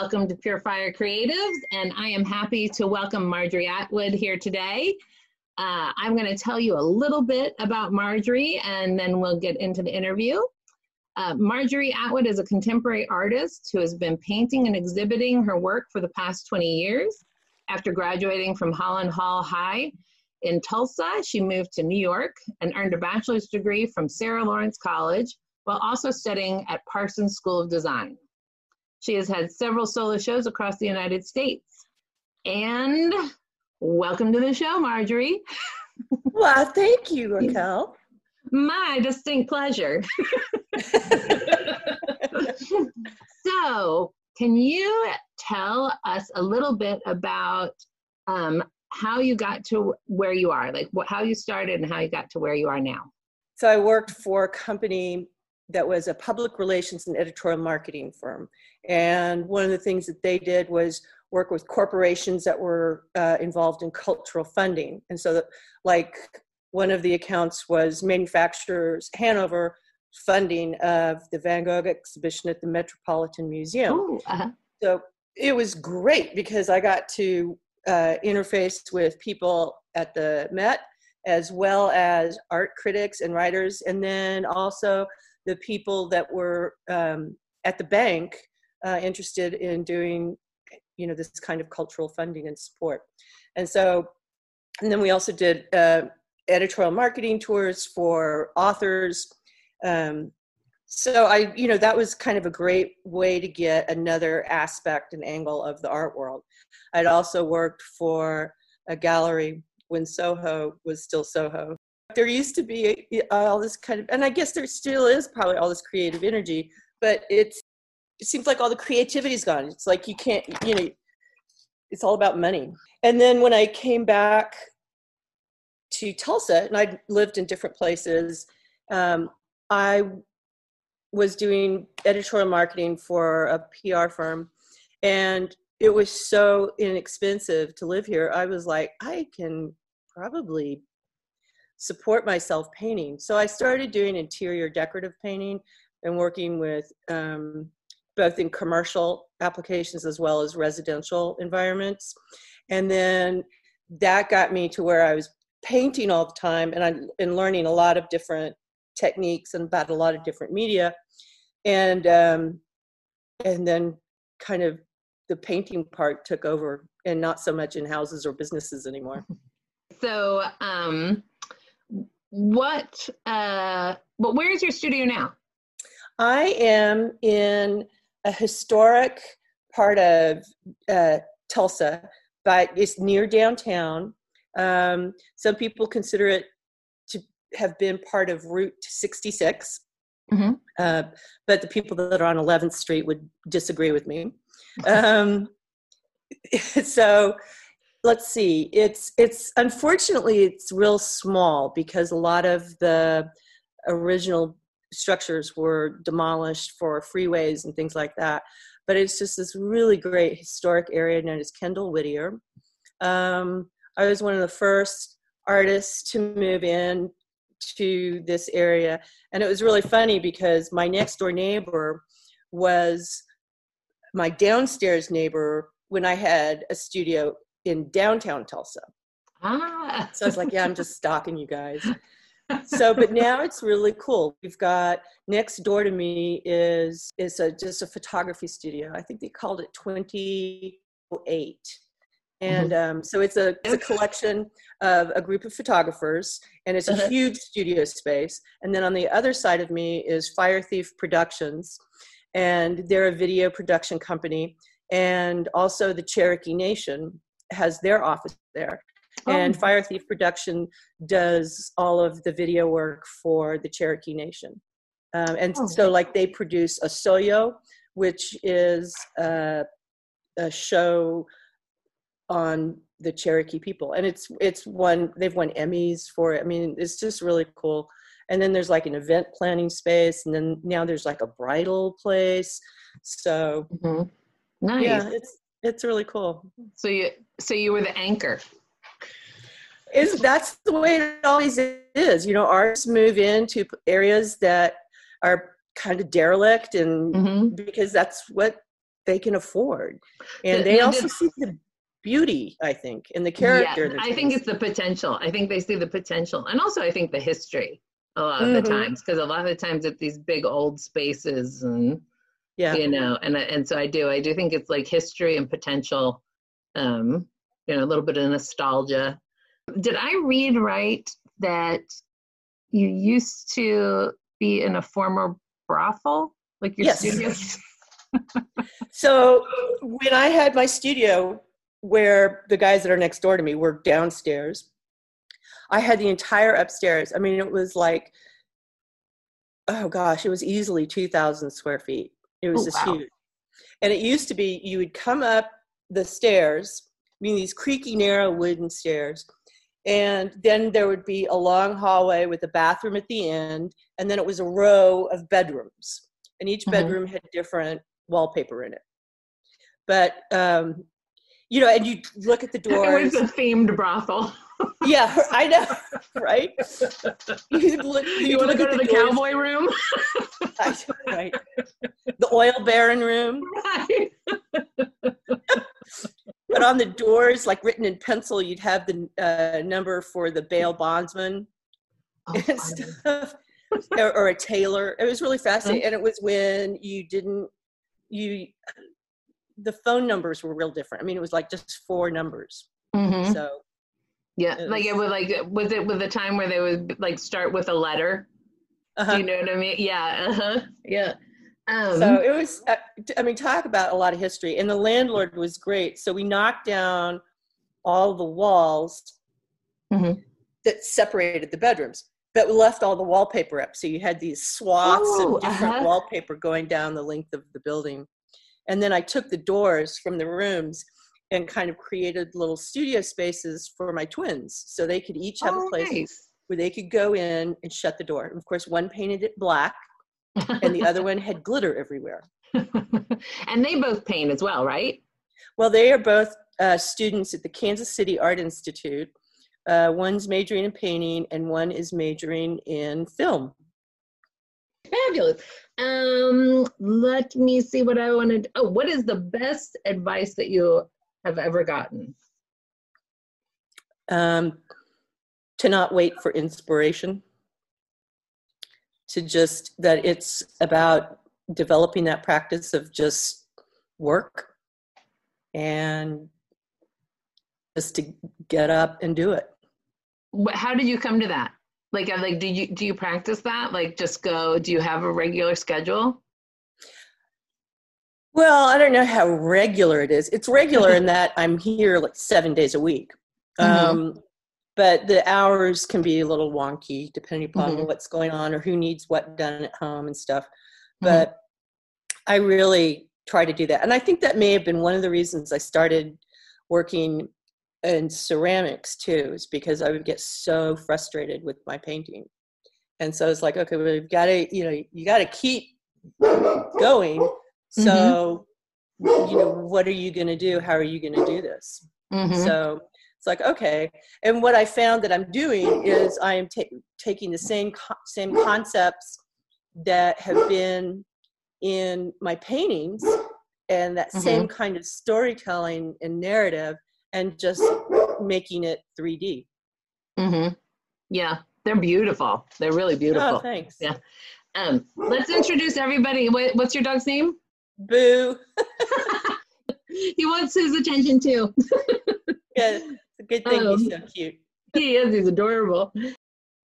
Welcome to Pure Fire Creatives, and I am happy to welcome Marjorie Atwood here today. Uh, I'm going to tell you a little bit about Marjorie, and then we'll get into the interview. Uh, Marjorie Atwood is a contemporary artist who has been painting and exhibiting her work for the past 20 years. After graduating from Holland Hall High in Tulsa, she moved to New York and earned a bachelor's degree from Sarah Lawrence College while also studying at Parsons School of Design. She has had several solo shows across the United States. And welcome to the show, Marjorie. Well, thank you, Raquel. My distinct pleasure. so, can you tell us a little bit about um, how you got to where you are, like what, how you started and how you got to where you are now? So, I worked for a company that was a public relations and editorial marketing firm. And one of the things that they did was work with corporations that were uh, involved in cultural funding. And so, that, like, one of the accounts was manufacturers Hanover funding of the Van Gogh exhibition at the Metropolitan Museum. Ooh, uh-huh. So it was great because I got to uh, interface with people at the Met as well as art critics and writers, and then also the people that were um, at the bank uh, interested in doing you know this kind of cultural funding and support. And so and then we also did uh, editorial marketing tours for authors. Um, so i you know that was kind of a great way to get another aspect and angle of the art world. I'd also worked for a gallery when soho was still soho there used to be all this kind of and i guess there still is probably all this creative energy but it's it seems like all the creativity is gone. It's like you can't you know it's all about money. And then when i came back to tulsa and i lived in different places um, i was doing editorial marketing for a pr firm and it was so inexpensive to live here. I was like i can probably support myself painting. So I started doing interior decorative painting and working with um, both in commercial applications as well as residential environments. And then that got me to where I was painting all the time and I and learning a lot of different techniques and about a lot of different media. And um, and then kind of the painting part took over and not so much in houses or businesses anymore. So um what uh but where is your studio now? I am in a historic part of uh, tulsa but it's near downtown. Um, some people consider it to have been part of route 66 mm-hmm. uh, but the people that are on 11th street would disagree with me. Um, so let's see it's it's unfortunately it's real small because a lot of the original structures were demolished for freeways and things like that but it's just this really great historic area known as kendall whittier. Um, i was one of the first artists to move in to this area and it was really funny because my next door neighbor was my downstairs neighbor when i had a studio in downtown Tulsa. Ah. So I was like, yeah, I'm just stalking you guys. so but now it's really cool we've got next door to me is is a just a photography studio i think they called it 28 and mm-hmm. um, so it's a, it's a collection of a group of photographers and it's a uh-huh. huge studio space and then on the other side of me is fire thief productions and they're a video production company and also the cherokee nation has their office there. Oh. And Fire Thief Production does all of the video work for the Cherokee Nation. Um, and oh. so, like, they produce Osiyo, which is a, a show on the Cherokee people, and it's it's won they've won Emmys for it. I mean, it's just really cool. And then there's like an event planning space, and then now there's like a bridal place. So, mm-hmm. nice. Yeah, it's it's really cool. So you so you were the anchor. Is that's the way it always is. You know, artists move into areas that are kind of derelict and Mhm. because that's what they can afford and Th- they also see the beauty i think in the character Yeah, I think it's the potential. I think they see the potential, and also I think the history a lot of the Mhm. times because a lot of the times at these big old spaces and yeah you know, and and so I do. I do think it's like history and potential. Um, you know, a little bit of nostalgia. Did I read right that you used to be in a former brothel, like your Yes. studios? So when I had my studio, where the guys that are next door to me were downstairs, I had the entire upstairs. I mean, it was like, oh gosh, it was easily 2,000 square feet. It was Oh, just wow. huge. And it used to be you would come up the stairs, I mean, these creaky, narrow wooden stairs. And then there would be a long hallway with a bathroom at the end. And then it was a row of bedrooms. And each Mhm. bedroom had different wallpaper in it. But, um, you know, and you look at the door. It was a themed brothel. Yeah, I know, right? You'd look, you you'd want to go to the the cowboy room? I, right? The oil baron room. right. But on the doors, like written in pencil, you'd have the uh, number for the bail bondsman Oh, and stuff, or, or a tailor. It was really fascinating, and it was when you didn't you. The phone numbers were real different. I mean, it was like just four numbers. Mhm. So Yeah, It like it was- was like was it with a time where they would like start with a letter? uh-huh. Do you know what I mean? Yeah, uh-huh. yeah. Um, So it was, I mean, talk about a lot of history. And the landlord was great. So we knocked down all the walls Mhm. that separated the bedrooms, but we left all the wallpaper up. So you had these swaths Oh, of different uh-huh. wallpaper going down the length of the building. And then I took the doors from the rooms and kind of created little studio spaces for my twins. So they could each have oh, a place nice. where they could go in and shut the door. And of course, one painted it black and the other one had glitter everywhere. and they both paint as well, right? Well, they are both uh, students at the Kansas City Art Institute. Uh, one's majoring in painting, and one is majoring in film. Fabulous. Um, let me see what I wanted. Oh, what is the best advice that you have ever gotten? Um, to not wait for inspiration, to just that it's about developing that practice of just work and just to get up and do it. How did you come to that? Like, like, do you do you practice that? Like, just go. Do you have a regular schedule? Well, I don't know how regular it is. It's regular in that I'm here like seven days a week. Mhm. Um, but the hours can be a little wonky depending upon Mhm. what's going on or who needs what done at home and stuff. Mhm. But I really try to do that. And I think that may have been one of the reasons I started working in ceramics too, is because I would get so frustrated with my painting. And so it's like, okay, well, you've got to, you know, you got to keep going. So, you know, what are you going to do? How are you going to do this? Mhm. So it's like okay. And what I found that I'm doing is I am ta- taking the same co- same concepts that have been in my paintings and that same kind of storytelling and narrative, and just making it 3D. Mm-hmm. Yeah, they're beautiful. They're really beautiful. Oh, thanks. Yeah. Um, let's introduce everybody. What, what's your dog's name? Boo. he wants his attention too. Yeah, it's a good thing he's Um, so cute. he is. He's adorable.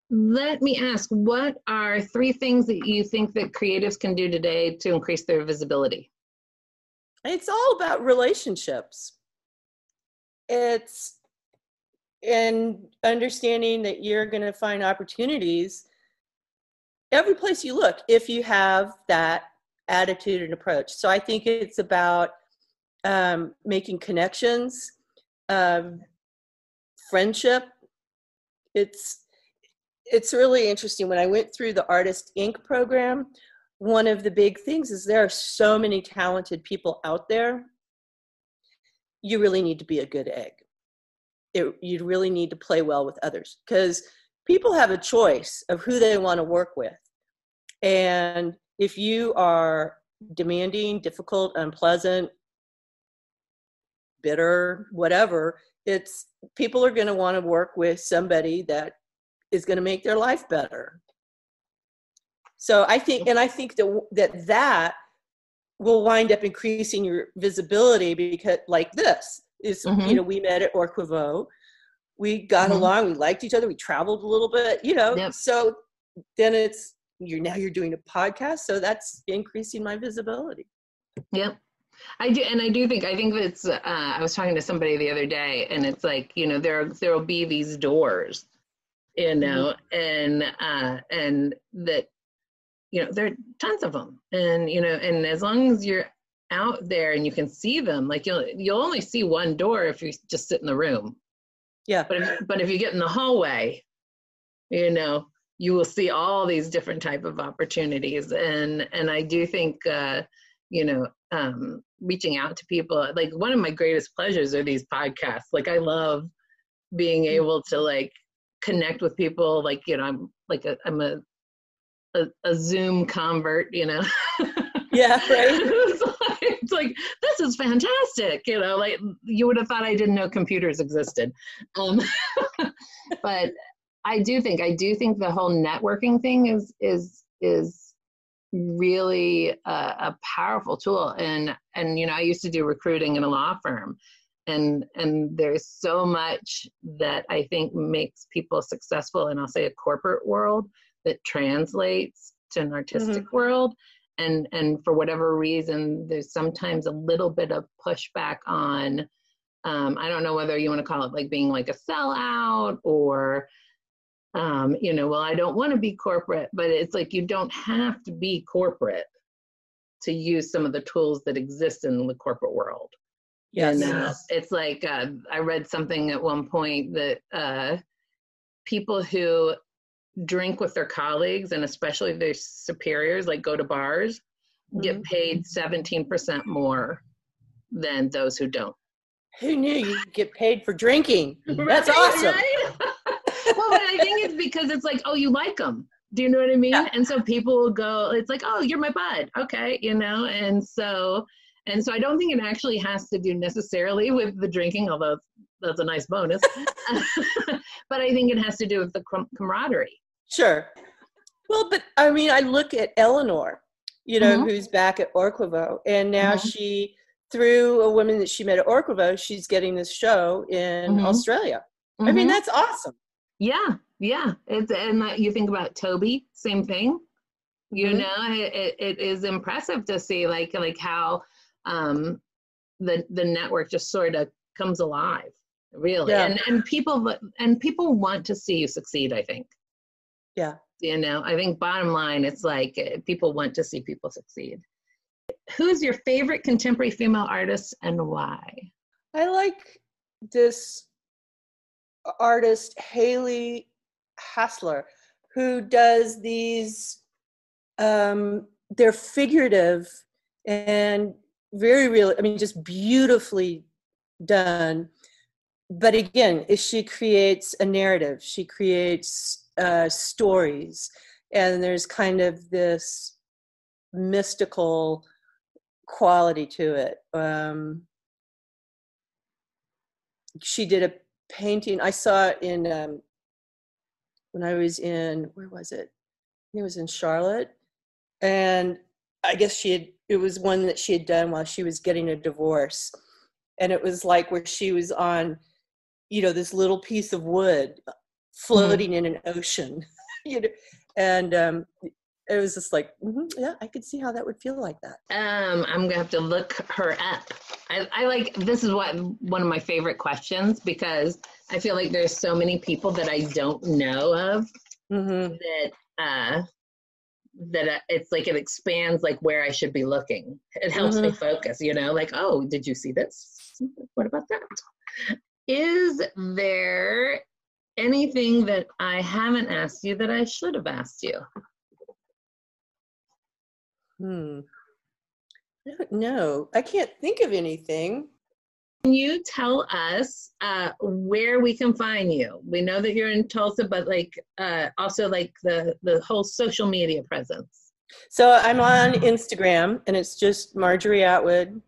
Let me ask, what are three things that you think that creatives can do today to increase their visibility? It's all about relationships. It's and understanding that you're going to find opportunities every place you look if you have that attitude and approach. So I think it's about um, making connections, um, friendship. It's it's really interesting. When I went through the Artist Inc. program, one of the big things is there are so many talented people out there. You really need to be a good egg. It, you really need to play well with others because people have a choice of who they want to work with. And if you are demanding, difficult, unpleasant, bitter, whatever, it's people are going to want to work with somebody that is going to make their life better. So I think, and I think that that that will wind up increasing your visibility because, like this, is mm-hmm. you know we met at Orquevo, we got mm-hmm. along, we liked each other, we traveled a little bit, you know. Yep. So then it's you're now you're doing a podcast, so that's increasing my visibility. Yep. I do, and I do think I think it's. Uh, I was talking to somebody the other day, and it's like you know there there will be these doors, you mm-hmm. know, mm-hmm. and uh, and that you know there are tons of them, and you know, and as long as you're out there and you can see them, like you'll you'll only see one door if you just sit in the room. Yeah. But if, but if you get in the hallway, you know, you will see all these different type of opportunities, and and I do think. Uh, you know um, reaching out to people like one of my greatest pleasures are these podcasts. Like i love being mm. able to like connect with people. Like you know i'm like a, i'm a a, a zoom convert you know? Yeah right. It's, like, it's like this is fantastic you know? Like you would have thought i didn't know computers existed. Um, but i do think i do think the whole networking thing is is is really a, a, powerful tool and and you know i used to do recruiting in a law firm and and there's so much that i think makes people successful and i'll say a corporate world that translates to an artistic mm-hmm. world and and for whatever reason there's sometimes a little bit of pushback on um, i don't know whether you want to call it like being like a sellout or um, you know, well, I don't want to be corporate, but it's like you don't have to be corporate to use some of the tools that exist in the corporate world. Yes. And uh, it's like uh, I read something at one point that uh, people who drink with their colleagues and especially their superiors, like go to bars, mm-hmm. get paid 17% more than those who don't. Who knew you get paid for drinking? That's right, awesome. Right? Well, but I think it's because it's like, oh, you like them. Do you know what I mean? Yeah. And so people will go, it's like, oh, you're my bud. Okay. You know, and so, and so I don't think it actually has to do necessarily with the drinking, although that's a nice bonus. but I think it has to do with the camaraderie. Sure. Well, but I mean, I look at Eleanor, you know, mm-hmm. who's back at Orquevo, and now mm-hmm. she, through a woman that she met at Orquevo, she's getting this show in mm-hmm. Australia. I mean, mm-hmm. that's awesome. Yeah, yeah. It's and you think about Toby, same thing. You mm-hmm. know, it, it is impressive to see like like how um, the the network just sort of comes alive, really. Yeah. And and people and people want to see you succeed. I think. Yeah. You know, I think bottom line, it's like eh, people want to see people succeed. Who's your favorite contemporary female artist and why? I like this artist Haley Hasler, who does these, um, they're figurative and very real, I mean, just beautifully done. But again, she creates a narrative, she creates uh, stories, and there's kind of this mystical quality to it. Um, she did a painting. I saw in um, when I was in where was it? it was in Charlotte, and I guess she had. It was one that she had done while she was getting a divorce, and it was like where she was on, you know, this little piece of wood mm-hmm. floating mm-hmm. in an ocean, you know, and um, it was just like, mm-hmm, yeah, I could see how that would feel like that. Um, I'm gonna have to look her up. I, I like this is what one of my favorite questions because I feel like there's so many people that I don't know of mm-hmm. that uh, that uh, it's like it expands like where I should be looking. It helps mm-hmm. me focus. You know, like oh, did you see this? What about that? Is there anything that I haven't asked you that I should have asked you? Hmm. I don't know. I can't think of anything. Can you tell us uh, where we can find you? We know that you're in Tulsa, but like uh, also like the the whole social media presence. So I'm on Instagram, and it's just Marjorie Atwood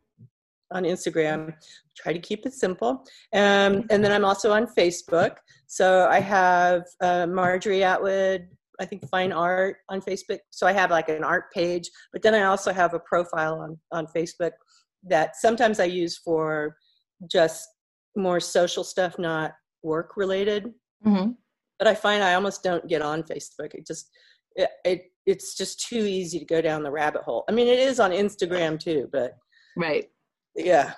on Instagram. Try to keep it simple. Um, and then I'm also on Facebook. So I have uh, Marjorie Atwood, I think Fine Art on Facebook. So I have like an art page, but then I also have a profile on, on Facebook that sometimes I use for just more social stuff, not work related. Mm-hmm. But I find I almost don't get on Facebook. It just, it, it it's just too easy to go down the rabbit hole. I mean, it is on Instagram too, but Right. yeah.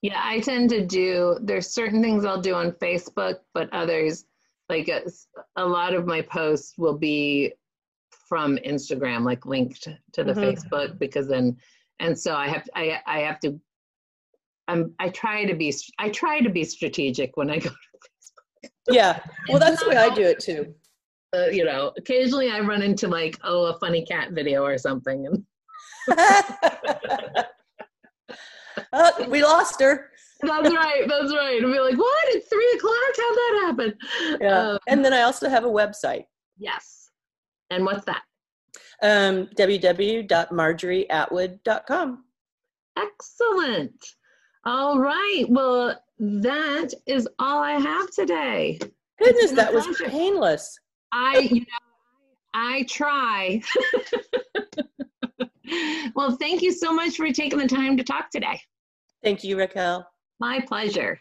Yeah, I tend to do, there's certain things I'll do on Facebook, but others, like a, a lot of my posts will be from Instagram, like linked to the Mhm. Facebook because then, and so I have, I, I have to, I'm, I try to be, I try to be strategic when I go to Facebook. Yeah. Well, that's the way I do it too. uh, you know, occasionally I run into like, oh, a funny cat video or something. And oh, we lost her. That's right, that's right. And be like, what? It's three o'clock? How'd that happen? Yeah. Um, and then I also have a website, yes. And what's that? um, www.marjorieatwood.com. Excellent. All right. Well, that is all I have today. Goodness, that was pleasure. painless. I, you know, I try. well, thank you so much for taking the time to talk today. Thank you, Raquel. My pleasure.